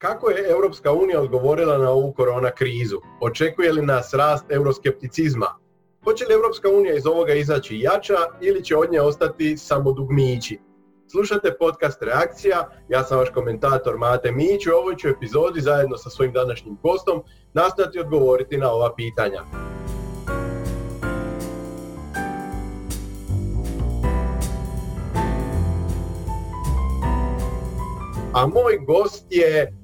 Kako je Europska unija odgovorila na ovu korona krizu? Očekuje li nas rast euroskepticizma? Hoće li Europska unija iz ovoga izaći jača ili će od nje ostati samo dugmići? Slušate podcast Reakcija, ja sam vaš komentator Mate Mić u ovoj ću epizodi zajedno sa svojim današnjim gostom nastojati odgovoriti na ova pitanja. A moj gost je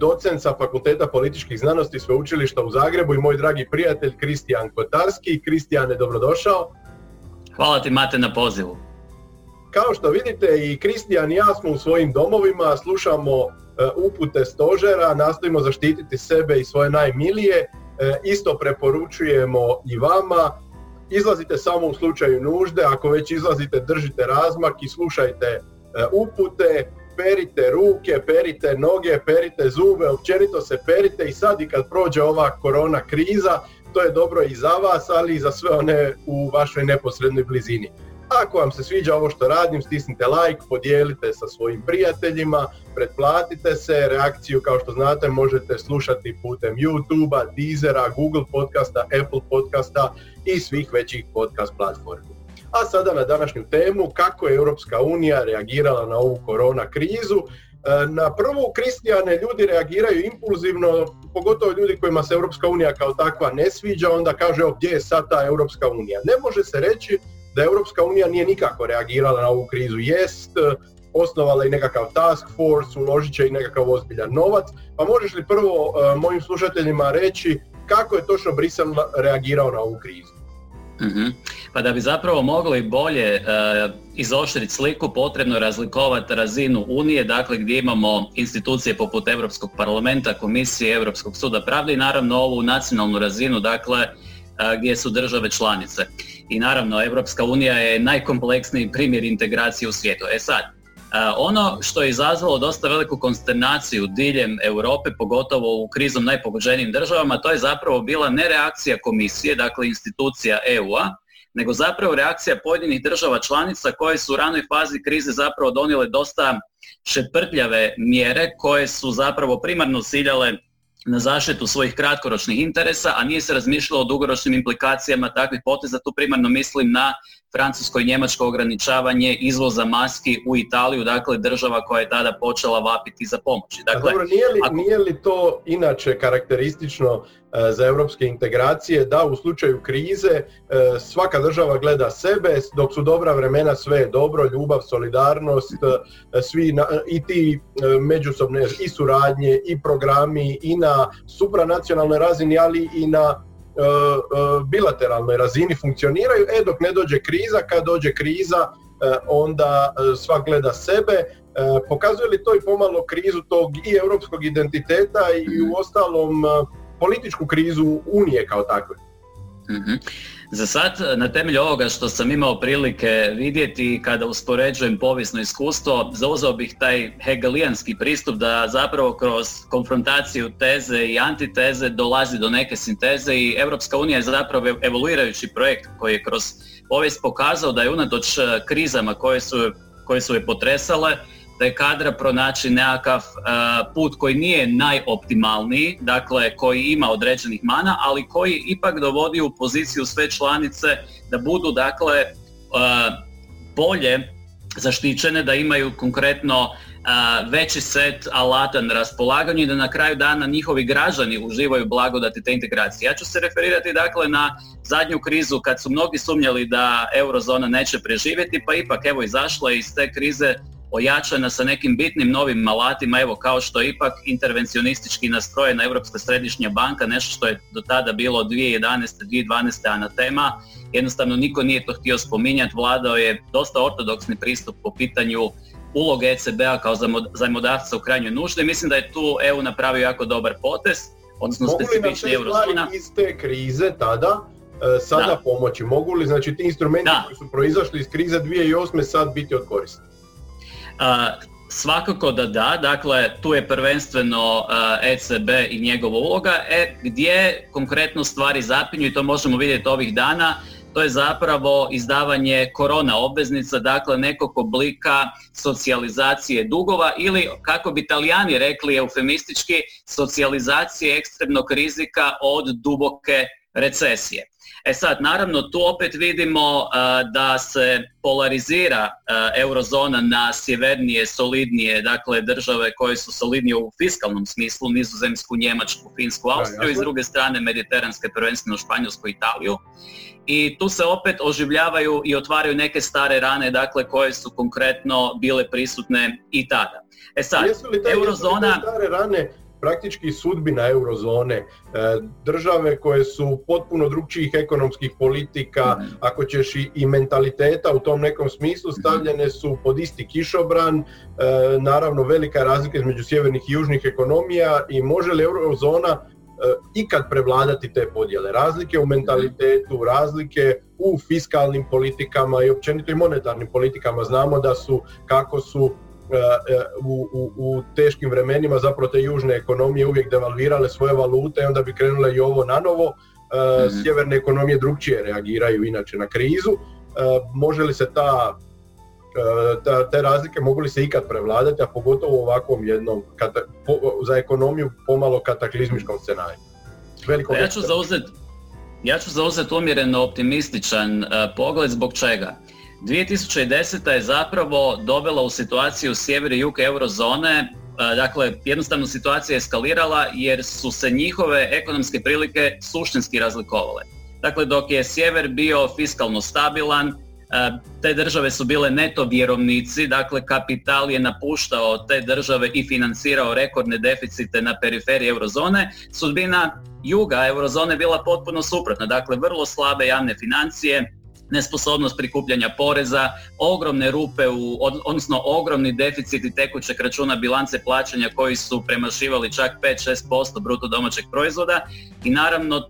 docent sa Fakulteta političkih znanosti Sveučilišta u Zagrebu i moj dragi prijatelj Kristijan Kotarski. Kristijane, dobrodošao. Hvala ti Mate na pozivu. Kao što vidite i Kristijan i ja smo u svojim domovima, slušamo e, upute stožera, nastojimo zaštititi sebe i svoje najmilije. E, isto preporučujemo i vama. Izlazite samo u slučaju nužde, ako već izlazite držite razmak i slušajte e, upute perite ruke, perite noge, perite zube, općenito se perite i sad i kad prođe ova korona kriza, to je dobro i za vas, ali i za sve one u vašoj neposrednoj blizini. Ako vam se sviđa ovo što radim, stisnite like, podijelite sa svojim prijateljima, pretplatite se, reakciju kao što znate možete slušati putem YouTube-a, Deezera, Google podcasta, Apple podcasta i svih većih podcast platformi. A sada na današnju temu kako je Europska unija reagirala na ovu korona krizu. E, na prvu kristijane ljudi reagiraju impulzivno, pogotovo ljudi kojima se Europska unija kao takva ne sviđa, onda kaže gdje je sad ta Europska unija. Ne može se reći da Europska unija nije nikako reagirala na ovu krizu. Jest, e, osnovala i nekakav task force, uložit će i nekakav ozbiljan novac. Pa možeš li prvo e, mojim slušateljima reći kako je točno Brisel reagirao na ovu krizu? Mhm. Pa da bi zapravo mogli bolje uh, izoštriti sliku, potrebno je razlikovati razinu Unije, dakle gdje imamo institucije poput Europskog parlamenta, Komisije, Europskog suda pravde i naravno ovu nacionalnu razinu, dakle uh, gdje su države članice. I naravno, Europska unija je najkompleksniji primjer integracije u svijetu. E sad, ono što je izazvalo dosta veliku konsternaciju diljem Europe, pogotovo u krizom najpogođenijim državama, to je zapravo bila ne reakcija komisije, dakle institucija EU-a, nego zapravo reakcija pojedinih država članica koje su u ranoj fazi krize zapravo donijele dosta šeprtljave mjere koje su zapravo primarno ciljale na zaštitu svojih kratkoročnih interesa, a nije se razmišljalo o dugoročnim implikacijama takvih poteza. Tu primarno mislim na francusko i njemačko ograničavanje izvoza maski u Italiju, dakle država koja je tada počela vapiti za pomoći. Dakle, dobro, nije, li, nije li to inače karakteristično za europske integracije da u slučaju krize e, svaka država gleda sebe, dok su dobra vremena sve je dobro, ljubav, solidarnost, e, svi i ti međusobne i suradnje i programi i na supranacionalnoj razini, ali i na E, e, bilateralnoj razini funkcioniraju, e dok ne dođe kriza, kad dođe kriza e, onda svak gleda sebe, pokazuje li to i pomalo krizu tog i europskog identiteta i u ostalom političku krizu Unije kao takve? mm Za sad, na temelju ovoga što sam imao prilike vidjeti kada uspoređujem povijesno iskustvo, zauzeo bih taj hegelijanski pristup da zapravo kroz konfrontaciju teze i antiteze dolazi do neke sinteze i Europska unija je zapravo evoluirajući projekt koji je kroz povijest pokazao da je unatoč krizama koje su, koje su je potresale, je kadra pronaći nekakav e, put koji nije najoptimalniji, dakle koji ima određenih mana, ali koji ipak dovodi u poziciju sve članice da budu dakle e, bolje zaštićene, da imaju konkretno e, veći set alata na raspolaganju i da na kraju dana njihovi građani uživaju blagodati te integracije. Ja ću se referirati dakle na zadnju krizu kad su mnogi sumnjali da eurozona neće preživjeti, pa ipak evo izašla iz te krize ojačana sa nekim bitnim novim alatima, evo kao što je ipak intervencionistički nastrojena Europska središnja banka, nešto što je do tada bilo 2011. 2012. anatema, jednostavno niko nije to htio spominjati, vladao je dosta ortodoksni pristup po pitanju uloge ECB-a kao zajmodavca u krajnjoj nuždi. Mislim da je tu EU napravio jako dobar potez, odnosno specifični eurozona. iz te krize tada e, sada pomoći? Mogu li znači ti instrumenti koji su proizašli iz krize 2008. sad biti od koristi? Svakako da da, dakle tu je prvenstveno ECB i njegova uloga, e, gdje konkretno stvari zapinju i to možemo vidjeti ovih dana, to je zapravo izdavanje korona obveznica, dakle nekog oblika socijalizacije dugova ili kako bi Italijani rekli eufemistički socijalizacije ekstremnog rizika od duboke recesije. E sad, naravno, tu opet vidimo da se polarizira eurozona na sjevernije, solidnije, dakle države koje su solidnije u fiskalnom smislu, nizozemsku, njemačku, finsku, Austriju i s druge strane mediteranske, prvenstveno Španjolsku, Italiju. I tu se opet oživljavaju i otvaraju neke stare rane, dakle koje su konkretno bile prisutne i tada. E sad, eurozona... stare rane praktički sudbina eurozone, e, države koje su potpuno drugčijih ekonomskih politika, mhm. ako ćeš i, mentaliteta u tom nekom smislu, mhm. stavljene su pod isti kišobran, e, naravno velika razlika između sjevernih i južnih ekonomija i može li eurozona e, ikad prevladati te podjele. Razlike u mentalitetu, razlike u fiskalnim politikama i općenito i monetarnim politikama. Znamo da su, kako su u, u, u teškim vremenima zapravo te južne ekonomije uvijek devalvirale svoje valute i onda bi krenule i ovo na novo. E, mhm. Sjeverne ekonomije drugčije reagiraju inače na krizu. Može li se ta te razlike mogu li se ikad prevladati, a pogotovo u ovakvom jednom za ekonomiju pomalo kataklizmičkom scenariju. Veliko ja ću zauzeti ja ću zauzeti umjereno optimističan pogled zbog čega. 2010. je zapravo dovela u situaciju sjever i jug eurozone, e, dakle jednostavno situacija je eskalirala jer su se njihove ekonomske prilike suštinski razlikovale. Dakle, dok je sjever bio fiskalno stabilan, e, te države su bile neto vjerovnici, dakle kapital je napuštao te države i financirao rekordne deficite na periferiji eurozone, sudbina juga eurozone bila potpuno suprotna, dakle vrlo slabe javne financije, nesposobnost prikupljanja poreza, ogromne rupe, u, odnosno ogromni deficiti tekućeg računa bilance plaćanja koji su premašivali čak 5-6% bruto domaćeg proizvoda. I naravno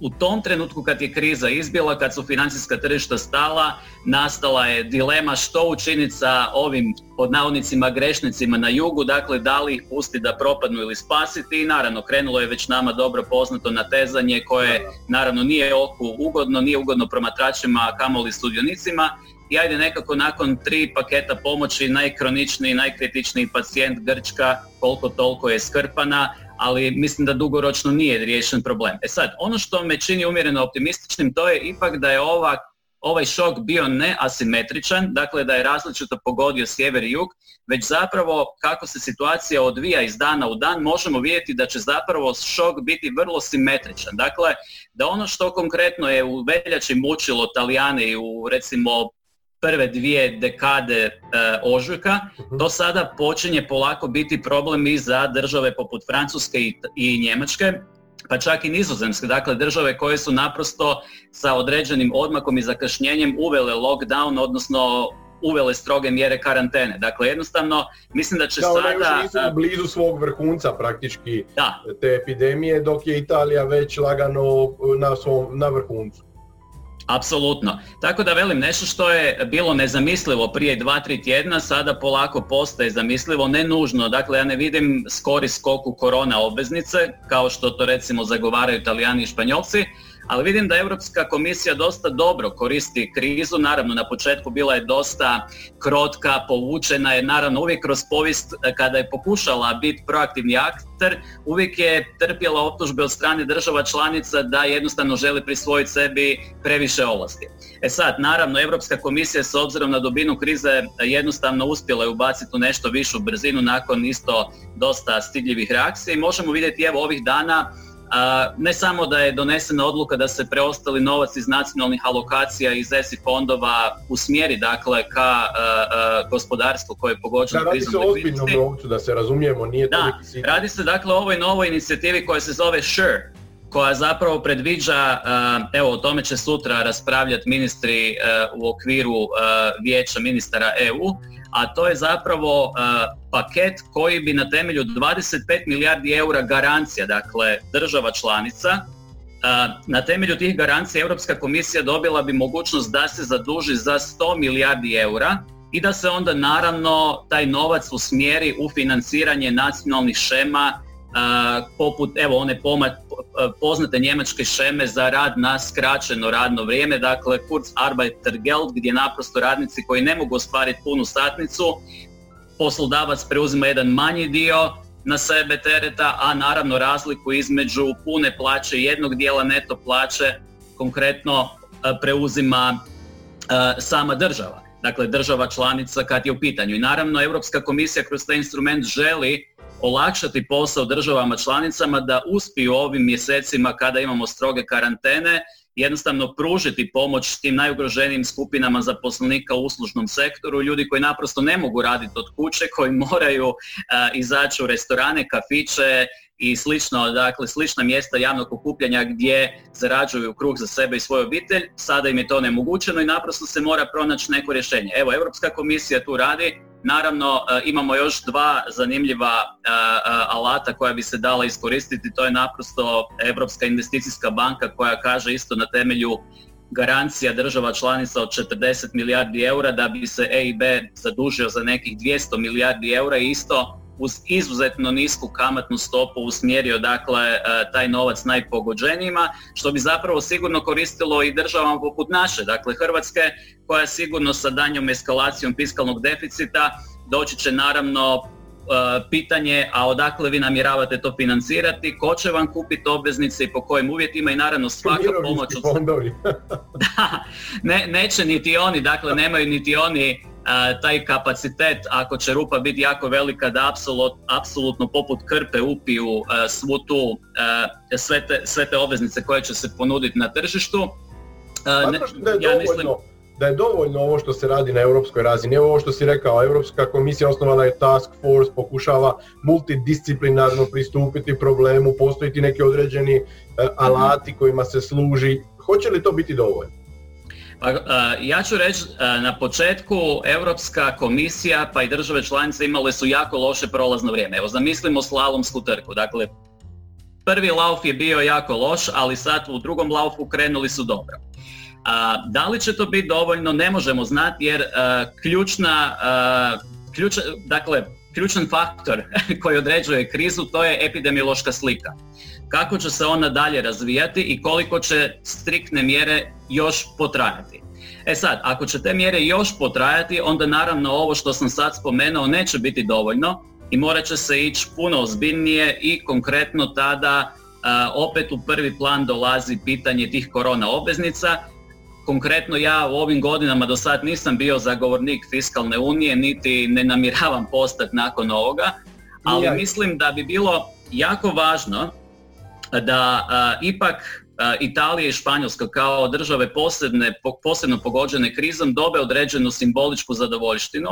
u tom trenutku kad je kriza izbila, kad su financijska tržišta stala, nastala je dilema što učiniti sa ovim pod navodnicima grešnicima na jugu, dakle da li ih pustiti da propadnu ili spasiti i naravno krenulo je već nama dobro poznato natezanje koje naravno nije oku ugodno, nije ugodno promatračima, a kamoli sudionicima. I ajde nekako nakon tri paketa pomoći najkroničniji, najkritičniji pacijent Grčka koliko toliko je skrpana, ali mislim da dugoročno nije riješen problem. E sad, ono što me čini umjereno optimističnim to je ipak da je ova, ovaj šok bio neasimetričan, dakle da je različito pogodio sjever i jug, već zapravo kako se situacija odvija iz dana u dan možemo vidjeti da će zapravo šok biti vrlo simetričan. Dakle, da ono što konkretno je u veljači mučilo Talijane i u recimo prve dvije dekade e, ožujka, to mhm. sada počinje polako biti problem i za države poput Francuske i, i Njemačke, pa čak i nizozemske, dakle države koje su naprosto sa određenim odmakom i zakašnjenjem uvele lockdown, odnosno uvele stroge mjere karantene. Dakle, jednostavno, mislim da će da, sada... Još nisu blizu svog vrhunca praktički da. te epidemije, dok je Italija već lagano na, svom, na vrhuncu. Apsolutno. Tako da velim nešto što je bilo nezamislivo prije dva, tri tjedna, sada polako postaje zamislivo, ne nužno. Dakle, ja ne vidim skori skoku korona obveznice, kao što to recimo zagovaraju Italijani i Španjolci, ali vidim da Europska komisija dosta dobro koristi krizu, naravno na početku bila je dosta krotka, povučena je naravno uvijek kroz povijest eh, kada je pokušala biti proaktivni akter, uvijek je trpjela optužbe od strane država članica da jednostavno želi prisvojiti sebi previše ovlasti. E sad, naravno, Europska komisija s obzirom na dubinu krize jednostavno uspjela je ubaciti u nešto višu brzinu nakon isto dosta stidljivih reakcija i možemo vidjeti evo ovih dana ne samo da je donesena odluka da se preostali novac iz nacionalnih alokacija iz ESI fondova usmjeri dakle ka gospodarstvu koje je pogođeno da, radi se o ozbiljnom novcu, da se razumijemo, nije da, radi se dakle o ovoj novoj inicijativi koja se zove SURE, koja zapravo predviđa, evo o tome će sutra raspravljati ministri u okviru vijeća ministara EU, a to je zapravo paket koji bi na temelju 25 milijardi eura garancija, dakle država članica, na temelju tih garancija Europska komisija dobila bi mogućnost da se zaduži za 100 milijardi eura i da se onda naravno taj novac usmjeri u financiranje nacionalnih šema poput evo one poznate njemačke šeme za rad na skraćeno radno vrijeme, dakle Kurzarbeitergeld gdje naprosto radnici koji ne mogu ostvariti punu satnicu, poslodavac preuzima jedan manji dio na sebe tereta, a naravno razliku između pune plaće i jednog dijela neto plaće konkretno preuzima sama država. Dakle, država članica kad je u pitanju. I naravno, Europska komisija kroz taj instrument želi olakšati posao državama članicama da uspiju ovim mjesecima kada imamo stroge karantene jednostavno pružiti pomoć tim najugroženijim skupinama zaposlenika u uslužnom sektoru, ljudi koji naprosto ne mogu raditi od kuće, koji moraju izaći u restorane, kafiće i slično, dakle slična mjesta javnog okupljanja gdje zarađuju kruh za sebe i svoju obitelj, sada im je to nemogućeno i naprosto se mora pronaći neko rješenje. Evo, Europska komisija tu radi, Naravno, e, imamo još dva zanimljiva e, e, alata koja bi se dala iskoristiti, to je naprosto Europska investicijska banka koja kaže isto na temelju garancija država članica od 40 milijardi eura da bi se EIB zadužio za nekih 200 milijardi eura i isto uz izuzetno nisku kamatnu stopu usmjerio dakle e, taj novac najpogođenijima, što bi zapravo sigurno koristilo i državama poput naše, dakle Hrvatske, koja sigurno sa danjom eskalacijom fiskalnog deficita doći će naravno e, pitanje, a odakle vi namjeravate to financirati, ko će vam kupiti obveznice i po kojim uvjetima i naravno svaka pomoć... da, ne, neće niti oni, dakle nemaju niti oni taj kapacitet, ako će rupa biti jako velika, da apsolutno poput krpe upiju svu tu, sve te, sve te obveznice koje će se ponuditi na tržištu. Ne, da je, ja dovoljno, mislim... da je dovoljno ovo što se radi na europskoj razini. Evo ovo što si rekao, Europska komisija osnovala je task force, pokušava multidisciplinarno pristupiti problemu, postoji neki određeni alati kojima se služi. Hoće li to biti dovoljno? Pa, ja ću reći, na početku Europska komisija pa i države članice imale su jako loše prolazno vrijeme. Evo zamislimo slalomsku trku. Dakle, prvi lauf je bio jako loš, ali sad u drugom laufu krenuli su dobro. A, da li će to biti dovoljno, ne možemo znati jer ključna, dakle, ključan faktor koji određuje krizu to je epidemiološka slika kako će se ona dalje razvijati i koliko će striktne mjere još potrajati. E sad, ako će te mjere još potrajati, onda naravno ovo što sam sad spomenuo neće biti dovoljno i morat će se ići puno ozbiljnije i konkretno tada opet u prvi plan dolazi pitanje tih korona obveznica. Konkretno ja u ovim godinama do sad nisam bio zagovornik fiskalne unije, niti ne namjeravam postati nakon ovoga, ali mislim da bi bilo jako važno da ipak Italija i Španjolska kao države posebne, posebno pogođene krizom dobe određenu simboličku zadovoljštinu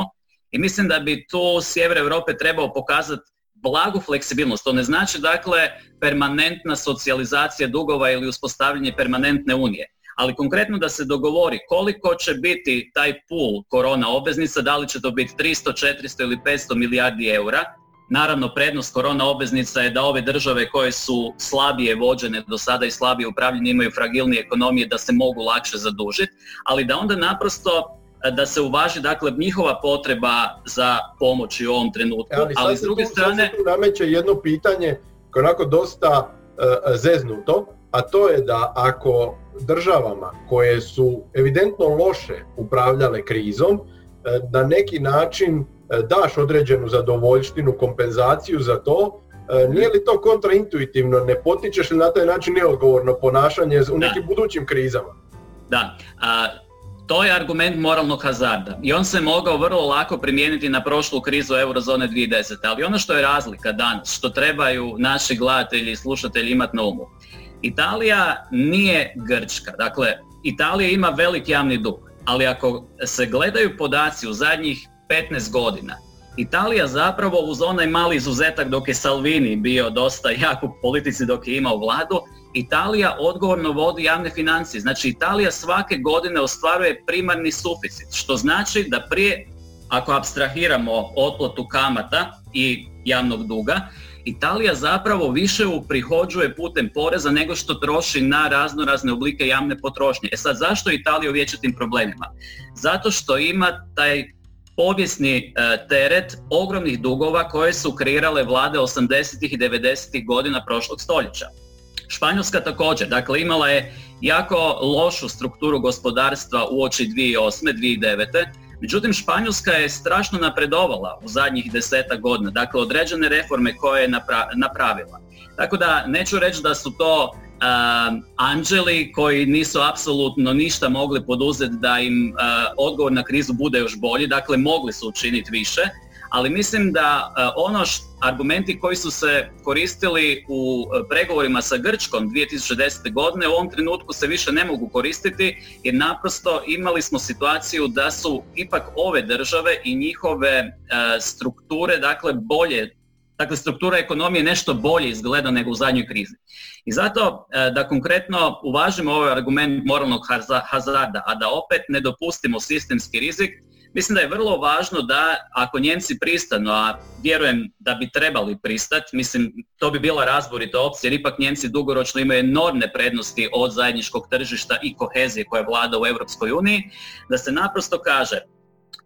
i mislim da bi tu sjever Europe trebao pokazati blagu fleksibilnost. To ne znači dakle permanentna socijalizacija dugova ili uspostavljanje permanentne unije. Ali konkretno da se dogovori koliko će biti taj pool korona obveznica, da li će to biti 300, 400 ili 500 milijardi eura, Naravno, prednost korona obveznica je da ove države koje su slabije vođene do sada i slabije upravljene imaju fragilnije ekonomije da se mogu lakše zadužiti, ali da onda naprosto e, da se uvaži dakle njihova potreba za pomoći u ovom trenutku. E, ali, s druge tu, strane... tu nameće jedno pitanje koje onako dosta uh, zeznuto, a to je da ako državama koje su evidentno loše upravljale krizom, na neki način E, daš određenu zadovoljštinu, kompenzaciju za to, e, nije li to kontraintuitivno, ne potičeš li na taj način neodgovorno ponašanje u nekim budućim krizama? Da, a, to je argument moralnog hazarda i on se mogao vrlo lako primijeniti na prošlu krizu eurozone 2010. Ali ono što je razlika danas, što trebaju naši gledatelji i slušatelji imati na umu. Italija nije Grčka, dakle Italija ima velik javni dug, ali ako se gledaju podaci u zadnjih 15 godina. Italija zapravo uz onaj mali izuzetak dok je Salvini bio dosta jak u politici dok je imao vladu, Italija odgovorno vodi javne financije. Znači Italija svake godine ostvaruje primarni suficit, što znači da prije, ako abstrahiramo otplatu kamata i javnog duga, Italija zapravo više uprihođuje putem poreza nego što troši na razno razne oblike javne potrošnje. E sad, zašto Italija u vječitim problemima? Zato što ima taj povijesni e, teret ogromnih dugova koje su kreirale vlade 80. i 90. godina prošlog stoljeća. Španjolska također, dakle imala je jako lošu strukturu gospodarstva u oči 2008. 2009. Međutim, Španjolska je strašno napredovala u zadnjih deseta godina, dakle određene reforme koje je napravila. Tako da neću reći da su to uh, anđeli koji nisu apsolutno ništa mogli poduzeti da im uh, odgovor na krizu bude još bolji, dakle mogli su učiniti više, ali mislim da uh, ono argumenti koji su se koristili u pregovorima sa Grčkom 2010. godine u ovom trenutku se više ne mogu koristiti jer naprosto imali smo situaciju da su ipak ove države i njihove strukture dakle bolje Dakle, struktura ekonomije nešto bolje izgleda nego u zadnjoj krizi. I zato e, da konkretno uvažimo ovaj argument moralnog hazarda, a da opet ne dopustimo sistemski rizik, mislim da je vrlo važno da ako Njemci pristanu, a vjerujem da bi trebali pristati, mislim to bi bila razborita opcija jer ipak Njemci dugoročno imaju enormne prednosti od zajedničkog tržišta i kohezije koja vlada u Europskoj uniji, da se naprosto kaže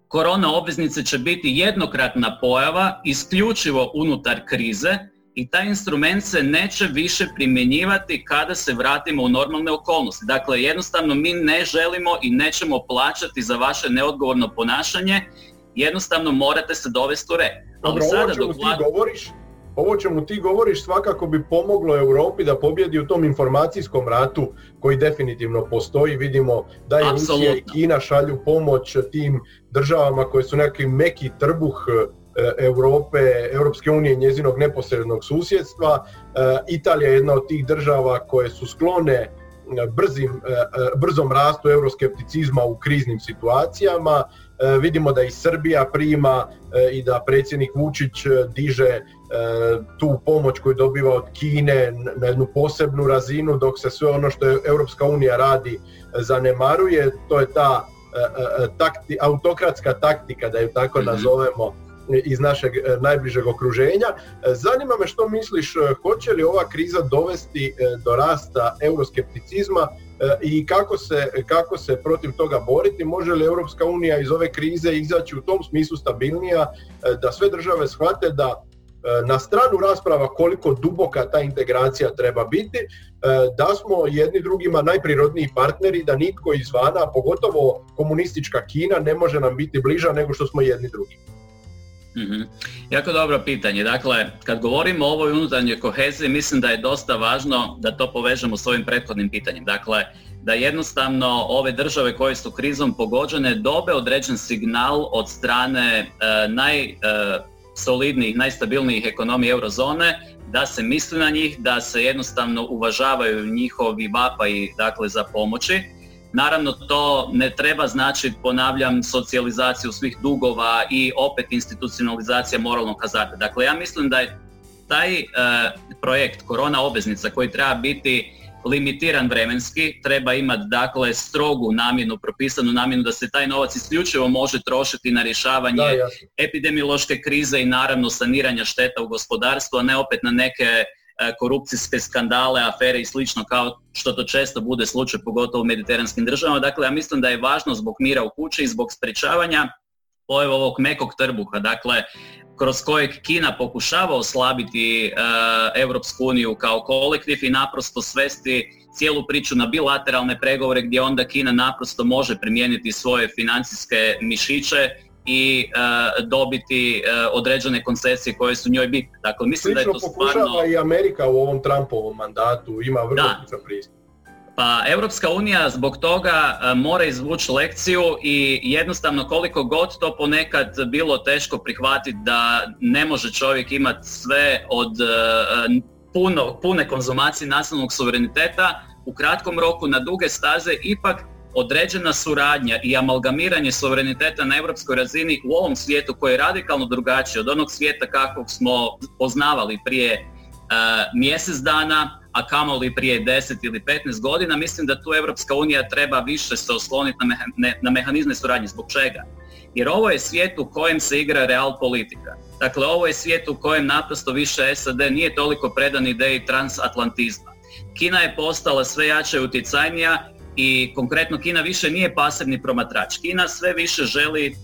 korona obveznice će biti jednokratna pojava isključivo unutar krize i taj instrument se neće više primjenjivati kada se vratimo u normalne okolnosti. Dakle, jednostavno mi ne želimo i nećemo plaćati za vaše neodgovorno ponašanje, jednostavno morate se dovesti u red. Ali sada dok ti govoriš, ovo čemu ti govoriš svakako bi pomoglo Europi da pobjedi u tom informacijskom ratu koji definitivno postoji. Vidimo da je Rusija i Kina šalju pomoć tim državama koje su neki meki trbuh Europe, Europske unije, njezinog neposrednog susjedstva. E, Italija je jedna od tih država koje su sklone brzim, e, brzom rastu euroskepticizma u kriznim situacijama. Vidimo da i Srbija prima i da predsjednik Vučić diže tu pomoć koju dobiva od Kine na jednu posebnu razinu dok se sve ono što je Europska unija radi zanemaruje. To je ta E, e, takti, autokratska taktika, da ju tako mhm. nazovemo, iz našeg e, najbližeg okruženja. Zanima me što misliš, hoće li ova kriza dovesti do rasta euroskepticizma i kako se, kako se protiv toga boriti? Može li Europska unija iz ove krize izaći u tom smislu stabilnija da sve države shvate da E, na stranu rasprava koliko duboka ta integracija treba biti, e, da smo jedni drugima najprirodniji partneri, da nitko izvana, pogotovo komunistička Kina, ne može nam biti bliža nego što smo jedni drugi. Mm Jako dobro pitanje. Dakle, kad govorimo o ovoj unutarnjoj koheziji, mislim da je dosta važno da to povežemo s ovim prethodnim pitanjem. Dakle, da jednostavno ove države koje su krizom pogođene dobe određen signal od strane e, naj, solidnijih, najstabilnijih ekonomija eurozone, da se misli na njih, da se jednostavno uvažavaju njihovi vapaji dakle, za pomoći. Naravno to ne treba znači, ponavljam, socijalizaciju svih dugova i opet institucionalizacija moralnog hazarda. Dakle, ja mislim da je taj e, projekt korona obveznica koji treba biti limitiran vremenski, treba imati dakle strogu namjenu, propisanu namjenu da se taj novac isključivo može trošiti na rješavanje epidemiološke krize i naravno saniranja šteta u gospodarstvu, a ne opet na neke korupcijske skandale, afere i slično kao što to često bude slučaj pogotovo u mediteranskim državama. Dakle, ja mislim da je važno zbog mira u kući i zbog sprečavanja ovog mekog trbuha. Dakle, kroz kojeg Kina pokušava oslabiti uh, Europsku uniju kao kolektiv i naprosto svesti cijelu priču na bilateralne pregovore gdje onda Kina naprosto može primijeniti svoje financijske mišiće i uh, dobiti uh, određene koncesije koje su njoj bitne. Dakle, mislim da je to stvarno... i Amerika u ovom Trumpovom mandatu, ima vrlo pristup. Pa Europska unija zbog toga e, mora izvući lekciju i jednostavno koliko god to ponekad bilo teško prihvatiti da ne može čovjek imati sve od e, puno, pune konzumacije nacionalnog suvereniteta, u kratkom roku na duge staze ipak određena suradnja i amalgamiranje suvereniteta na europskoj razini u ovom svijetu koji je radikalno drugačiji od onog svijeta kakvog smo poznavali prije uh, mjesec dana, a kamoli prije 10 ili 15 godina, mislim da tu Europska unija treba više se osloniti na, na mehanizme suradnje. Zbog čega? Jer ovo je svijet u kojem se igra real politika. Dakle, ovo je svijet u kojem naprosto više SAD nije toliko predan ideji transatlantizma. Kina je postala sve jača i utjecajnija i konkretno Kina više nije pasivni promatrač. Kina sve više želi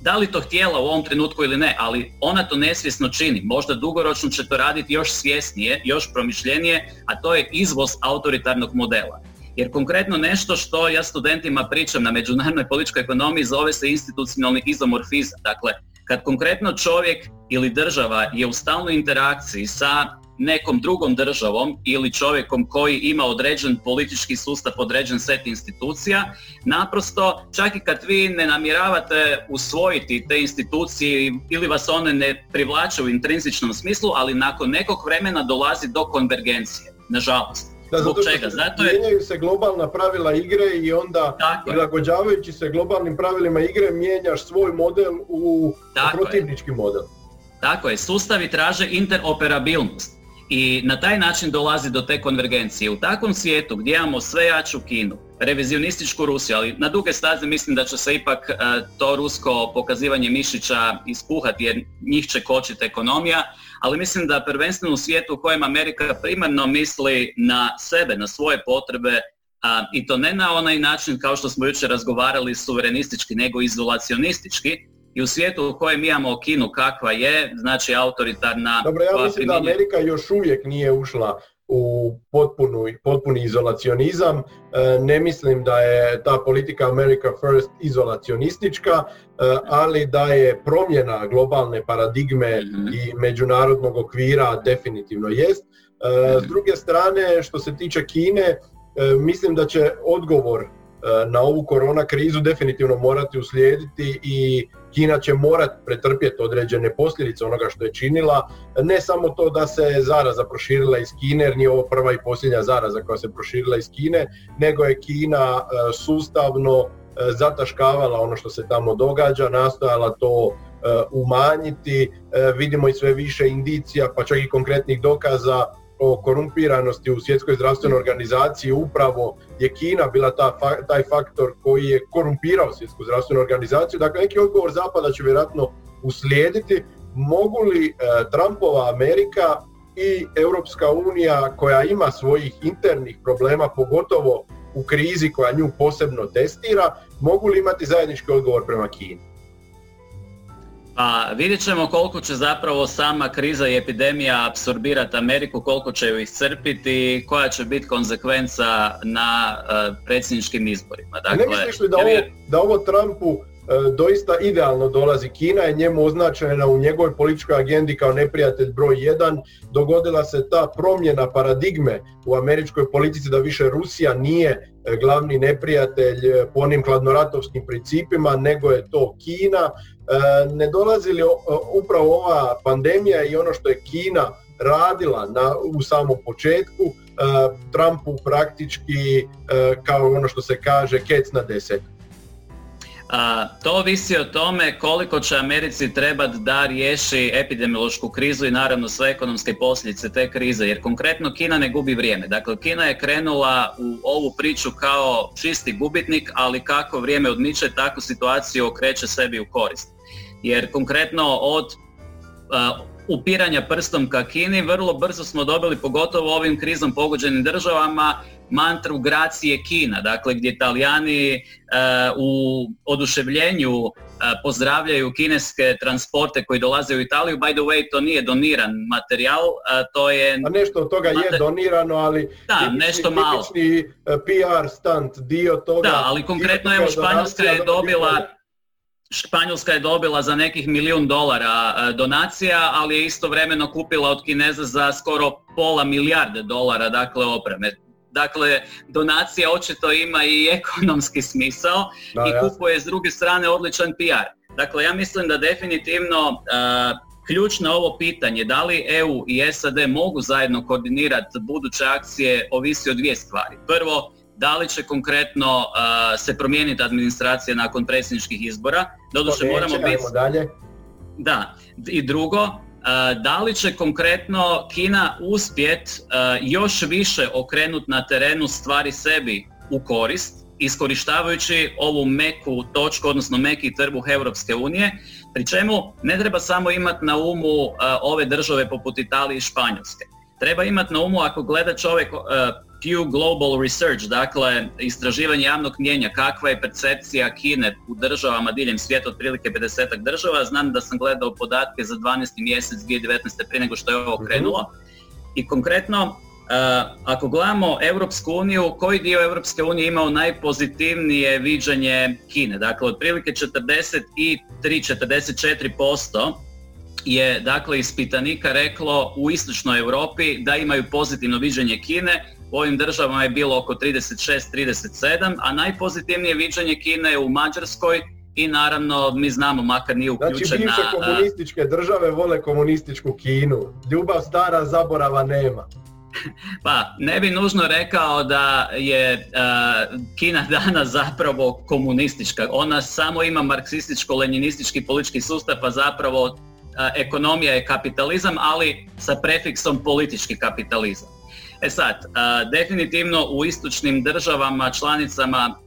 Da li to htjela u ovom trenutku ili ne, ali ona to nesvjesno čini. Možda dugoročno će to raditi još svjesnije, još promišljenije, a to je izvoz autoritarnog modela. Jer konkretno nešto što ja studentima pričam na međunarodnoj političkoj ekonomiji zove se institucionalni izomorfizam. Dakle, kad konkretno čovjek ili država je u stalnoj interakciji sa nekom drugom državom ili čovjekom koji ima određen politički sustav, određen set institucija, naprosto čak i kad vi ne namjeravate usvojiti te institucije ili vas one ne privlače u intrinzičnom smislu, ali nakon nekog vremena dolazi do konvergencije, nažalost. Da, Zbog čega? Zato je... Mijenjaju se globalna pravila igre i onda prilagođavajući se globalnim pravilima igre mijenjaš svoj model u protivnički model. Tako je, sustavi traže interoperabilnost i na taj način dolazi do te konvergencije. U takvom svijetu gdje imamo sve jaču Kinu, revizionističku Rusiju, ali na duge staze mislim da će se ipak e, to rusko pokazivanje mišića ispuhati jer njih će kočiti ekonomija, ali mislim da prvenstveno u svijetu u kojem Amerika primarno misli na sebe, na svoje potrebe, i to ne na onaj način kao što smo jučer razgovarali suverenistički, nego izolacionistički, i u svijetu u kojem imamo Kinu kakva je, znači autoritarna... Dobro, ja mislim da Amerika još uvijek nije ušla u potpunu, potpuni izolacionizam. E, ne mislim da je ta politika America First izolacionistička, e, ali da je promjena globalne paradigme mhm. i međunarodnog okvira definitivno jest. E, s mhm. druge strane, što se tiče Kine, mislim da će odgovor na ovu korona krizu definitivno morati uslijediti i Kina će morati pretrpjeti određene posljedice onoga što je činila. Ne samo to da se zaraza proširila iz Kine, jer nije ovo prva i posljednja zaraza koja se proširila iz Kine, nego je Kina e, sustavno e, zataškavala ono što se tamo događa, nastojala to e, umanjiti. Vidimo i sve više indicija, pa čak i konkretnih dokaza o korumpiranosti u svjetskoj zdravstvenoj organizaciji upravo je Kina bila ta, taj faktor koji je korumpirao svjetsku zdravstvenu organizaciju. Dakle, neki odgovor Zapada će vjerojatno uslijediti. Mogu li e, Trumpova Amerika i Europska unija koja ima svojih internih problema, pogotovo u krizi koja nju posebno testira, mogu li imati zajednički odgovor prema Kini? Pa vidjet ćemo koliko će zapravo sama kriza i epidemija apsorbirati Ameriku, koliko će ju iscrpiti, koja će biti konsekvenca na uh, predsjedničkim izborima. Dakle, ne misliš li da, ovo, da ovo Trumpu doista idealno dolazi? Kina je njemu označena u njegovoj političkoj agendi kao neprijatelj broj jedan. Dogodila se ta promjena paradigme u američkoj politici da više Rusija nije uh, glavni neprijatelj po onim hladnoratovskim principima, nego je to Kina E, ne dolazi li upravo ova pandemija i ono što je Kina radila na, u samom početku e, Trumpu praktički e, kao ono što se kaže kec na deset. A, to ovisi o tome koliko će Americi trebati da riješi epidemiološku krizu i naravno sve ekonomske posljedice te krize, jer konkretno Kina ne gubi vrijeme. Dakle, Kina je krenula u ovu priču kao čisti gubitnik, ali kako vrijeme odmiče, tako situaciju okreće sebi u korist jer konkretno od upiranja prstom ka Kini vrlo brzo smo dobili, pogotovo ovim krizom pogođenim državama, mantru gracije Kina, dakle gdje Italijani u oduševljenju pozdravljaju kineske transporte koji dolaze u Italiju. By the way, to nije doniran materijal, to je... A nešto od toga je donirano, ali da, nešto malo. PR stunt, dio toga... Da, ali konkretno evo Španjolska je dobila Španjolska je dobila za nekih milijun dolara donacija, ali je istovremeno kupila od Kineza za skoro pola milijarde dolara dakle opreme. Dakle, donacija očito ima i ekonomski smisao i kupuje s druge strane odličan PR. Dakle, ja mislim da definitivno uh, ključno ovo pitanje da li EU i SAD mogu zajedno koordinirati buduće akcije ovisi o dvije stvari. Prvo, da li će konkretno uh, se promijeniti administracija nakon predsjedničkih izbora. Doduše moramo biti... dalje. Da, i drugo, da li će konkretno Kina uspjet uh, još više okrenuti na terenu stvari sebi u korist, iskorištavajući ovu meku točku, odnosno meki trbuh Europske unije, pri čemu ne treba samo imati na umu ove države poput Italije i Španjolske. Treba imati na umu ako gleda čovjek Pew Global Research, dakle istraživanje javnog mjenja, kakva je percepcija Kine u državama diljem svijeta, otprilike 50 država. Znam da sam gledao podatke za 12. mjesec 2019. prije nego što je ovo mhm. krenulo. I konkretno, ako gledamo Europsku uniju, koji dio Europske unije imao najpozitivnije viđanje Kine? Dakle, otprilike 43-44% je dakle ispitanika reklo u istočnoj Europi da imaju pozitivno viđenje Kine, u ovim državama je bilo oko 36-37, a najpozitivnije viđenje Kine je u Mađarskoj i naravno mi znamo makar nije uključena... Znači bivše komunističke države vole komunističku Kinu. Ljubav stara, zaborava nema. Pa, ne bi nužno rekao da je Kina danas zapravo komunistička. Ona samo ima marksističko-leninistički politički sustav, pa zapravo ekonomija je kapitalizam, ali sa prefiksom politički kapitalizam. E sad, definitivno u istočnim državama, članicama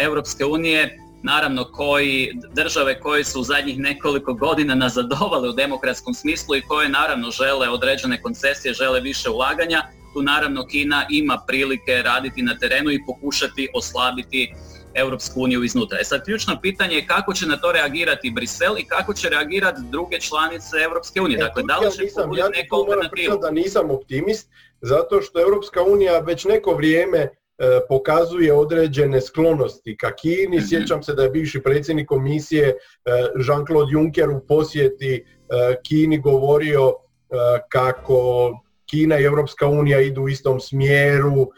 Europske unije, naravno koji države koje su u zadnjih nekoliko godina nazadovale u demokratskom smislu i koje naravno žele određene koncesije, žele više ulaganja, tu naravno Kina ima prilike raditi na terenu i pokušati oslabiti Europsku uniju iznutra. E sad ključno pitanje je kako će na to reagirati Brisel i kako će reagirati druge članice Europske unije. E, dakle, da li će ja nisam, neko alternativu? da nisam optimist, zato što Europska unija već neko vrijeme e, pokazuje određene sklonosti ka Kini. Mhm. Sjećam se da je bivši predsjednik komisije e, Jean-Claude Juncker u posjeti Kini govorio kako Kina i Europska unija idu u istom smjeru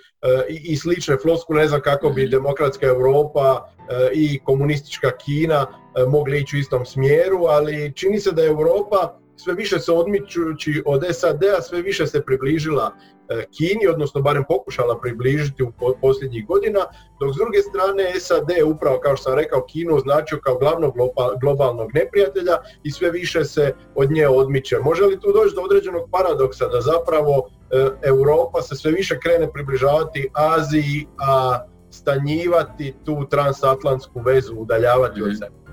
i, slične flosku, ne znam kako bi mhm. demokratska Europa i komunistička Kina mogli ići u istom smjeru, ali čini se da je Europa sve više se odmičući od SAD-a, sve više se približila e, Kini, odnosno barem pokušala približiti u posljednjih godina, dok s druge strane SAD upravo kao što sam rekao Kinu označio kao glavnog globalnog neprijatelja i sve više se od nje odmiče. Može li tu doći do određenog paradoksa da zapravo e, Europa se sve više krene približavati Aziji, a stanjivati tu transatlantsku vezu, udaljavati od mhm.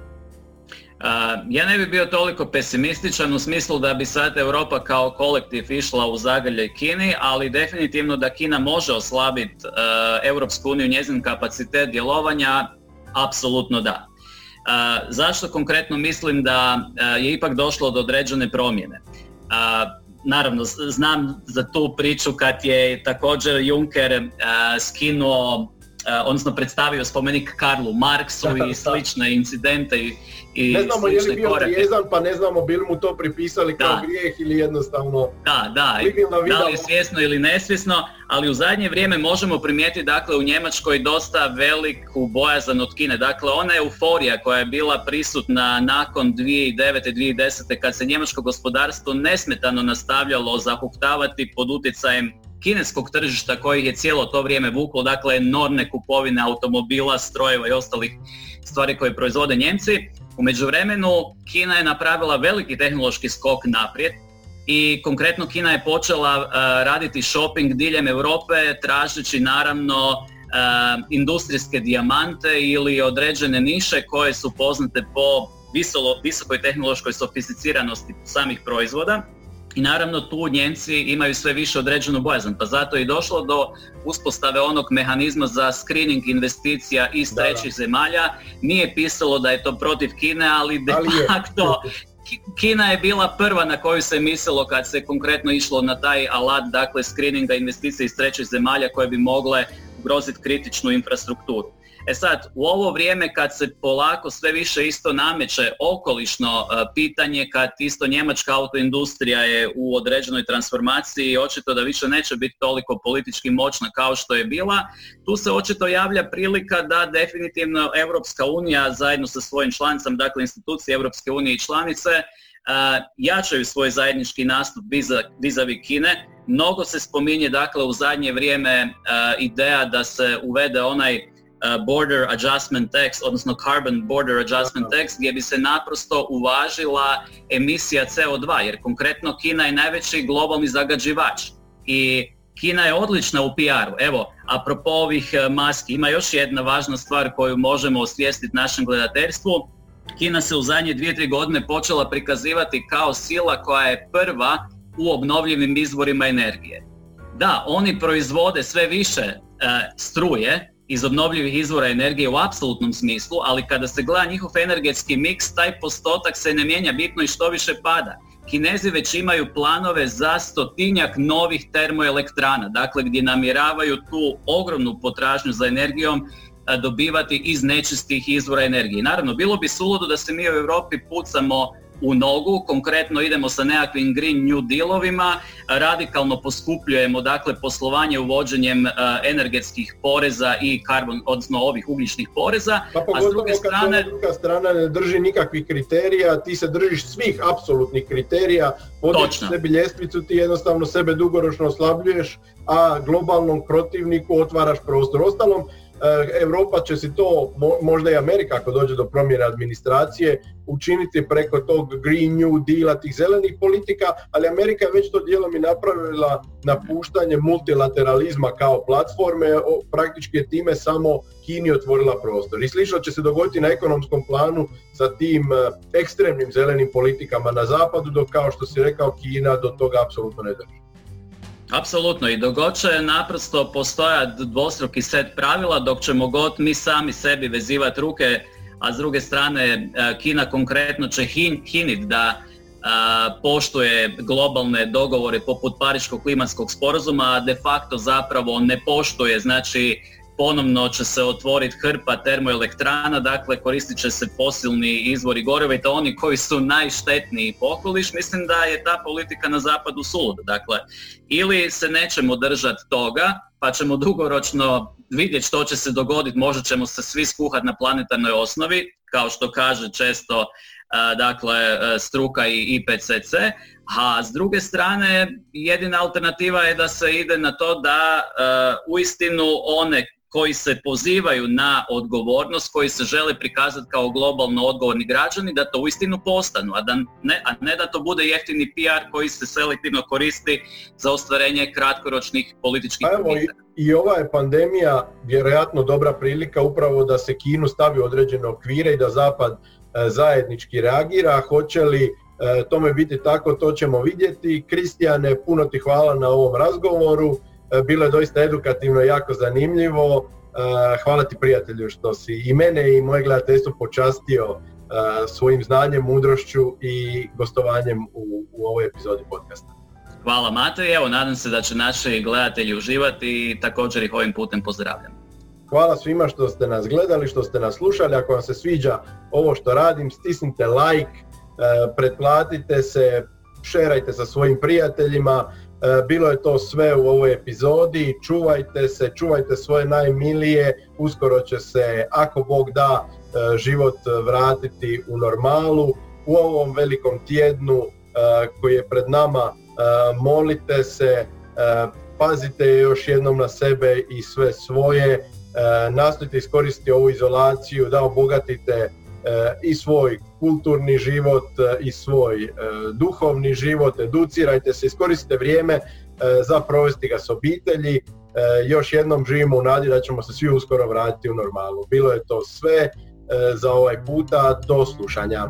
Ja ne bi bio toliko pesimističan u smislu da bi sad Europa kao kolektiv išla u zagrljaj Kini, ali definitivno da Kina može oslabiti uh, Europsku uniju, njezin kapacitet djelovanja, apsolutno da. Uh, zašto konkretno mislim da uh, je ipak došlo do određene promjene? Naravno, znam za tu priču kad je također Juncker skinuo odnosno predstavio spomenik Karlu Marksu i slične incidente i, i Ne znamo je li bio trijezan, pa ne znamo bili mu to pripisali kao da. grijeh ili jednostavno Da, da, da li svjesno ili nesvjesno, ali u zadnje vrijeme možemo primijetiti dakle u Njemačkoj dosta veliku bojazan od Kine. Dakle, ona euforija koja je bila prisutna nakon 2009. 2010. kad se njemačko gospodarstvo nesmetano nastavljalo zahuktavati pod utjecajem kineskog tržišta koji je cijelo to vrijeme vuklo, dakle enormne kupovine automobila, strojeva i ostalih stvari koje proizvode Njemci. U međuvremenu Kina je napravila veliki tehnološki skok naprijed i konkretno Kina je počela uh, raditi shopping diljem Europe tražeći naravno uh, industrijske dijamante ili određene niše koje su poznate po visokoj tehnološkoj sofisticiranosti samih proizvoda i naravno tu Njemci imaju sve više određenu bojazan, pa zato je došlo do uspostave onog mehanizma za screening investicija iz trećih zemalja. Nije pisalo da je to protiv Kine, ali de facto Kina je bila prva na koju se mislilo kad se konkretno išlo na taj alat, dakle screeninga investicija iz trećih zemalja koje bi mogle ugroziti kritičnu infrastrukturu. E sad, u ovo vrijeme kad se polako sve više isto nameće okolišno e, pitanje, kad isto njemačka autoindustrija je u određenoj transformaciji i očito da više neće biti toliko politički moćna kao što je bila, tu se očito javlja prilika da definitivno Europska unija zajedno sa svojim članicama, dakle institucije Europske unije i članice, e, jačaju svoj zajednički nastup vizavi Kine. Mnogo se spominje dakle u zadnje vrijeme e, ideja da se uvede onaj border adjustment tax, odnosno carbon border adjustment tax, gdje bi se naprosto uvažila emisija CO2, jer konkretno Kina je najveći globalni zagađivač i Kina je odlična u PR-u. Evo, apropo ovih uh, maski, ima još jedna važna stvar koju možemo osvijestiti našem gledateljstvu. Kina se u zadnje dvije, tri godine počela prikazivati kao sila koja je prva u obnovljivim izvorima energije da, oni proizvode sve više struje iz obnovljivih izvora energije u apsolutnom smislu, ali kada se gleda njihov energetski miks, taj postotak se ne mijenja bitno i što više pada. Kinezi već imaju planove za stotinjak novih termoelektrana, dakle gdje namjeravaju tu ogromnu potražnju za energijom dobivati iz nečistih izvora energije. Naravno, bilo bi suludo da se mi u Europi pucamo u nogu, konkretno idemo sa nekakvim Green New Dealovima, radikalno poskupljujemo dakle poslovanje uvođenjem uh, energetskih poreza i karbon, odnosno ovih ugljičnih poreza, pa a s druge strane... druga strana ne drži nikakvih kriterija, ti se držiš svih apsolutnih kriterija, podići sebi ljestvicu, ti jednostavno sebe dugoročno oslabljuješ, a globalnom protivniku otvaraš prostor. Ostalom, Europa će si to, možda i Amerika ako dođe do promjene administracije, učiniti preko tog Green New Deala, tih zelenih politika, ali Amerika je već to dijelom i napravila napuštanje multilateralizma kao platforme, praktički je time samo Kini otvorila prostor. I slično će se dogoditi na ekonomskom planu sa tim eh, ekstremnim zelenim politikama na zapadu, dok kao što si rekao Kina do toga apsolutno ne drži. Apsolutno. I dok će naprosto postojati dvostruki set pravila dok ćemo god mi sami sebi vezivati ruke, a s druge strane e, Kina konkretno će hin, hinit da e, poštuje globalne dogovore poput Pariškog klimatskog sporazuma, a de facto zapravo ne poštuje, znači ponovno će se otvoriti hrpa termoelektrana, dakle koristit će se fosilni izvori goriva i to oni koji su najštetniji pokoliš, mislim da je ta politika na zapadu suluda. Dakle, ili se nećemo držati toga, pa ćemo dugoročno vidjeti što će se dogoditi, možda ćemo se svi skuhati na planetarnoj osnovi, kao što kaže često dakle struka i IPCC, a s druge strane jedina alternativa je da se ide na to da uistinu one koji se pozivaju na odgovornost, koji se žele prikazati kao globalno odgovorni građani, da to uistinu postanu, a, da ne, a ne da to bude jeftini PR koji se selektivno koristi za ostvarenje kratkoročnih političkih pa evo, i, I ova je pandemija vjerojatno dobra prilika upravo da se Kinu stavi određene okvire i da Zapad e, zajednički reagira. Hoće li e, tome biti tako, to ćemo vidjeti. Kristijane, puno ti hvala na ovom razgovoru. E, bilo je doista edukativno i jako zanimljivo. E, hvala ti prijatelju što si i mene i moje gledateljstvo počastio e, svojim znanjem, mudrošću i gostovanjem u, u ovoj epizodi podcasta. Hvala Mate i evo nadam se da će naši gledatelji uživati i također ih ovim putem pozdravljam. Hvala svima što ste nas gledali, što ste nas slušali. Ako vam se sviđa ovo što radim, stisnite like, pretplatite se, šerajte sa svojim prijateljima, bilo je to sve u ovoj epizodi, čuvajte se, čuvajte svoje najmilije, uskoro će se, ako Bog da, e, život vratiti u normalu. U ovom velikom tjednu e, koji je pred nama, molite se, pazite još jednom na sebe i sve svoje, nastojte iskoristiti ovu izolaciju da obogatite i svoj kulturni život e, i svoj e, duhovni život, educirajte se, iskoristite vrijeme e, za provesti ga s obitelji. Još jednom živimo u nadi da ćemo se svi uskoro vratiti u normalu. Bilo je to sve za ovaj puta, do slušanja.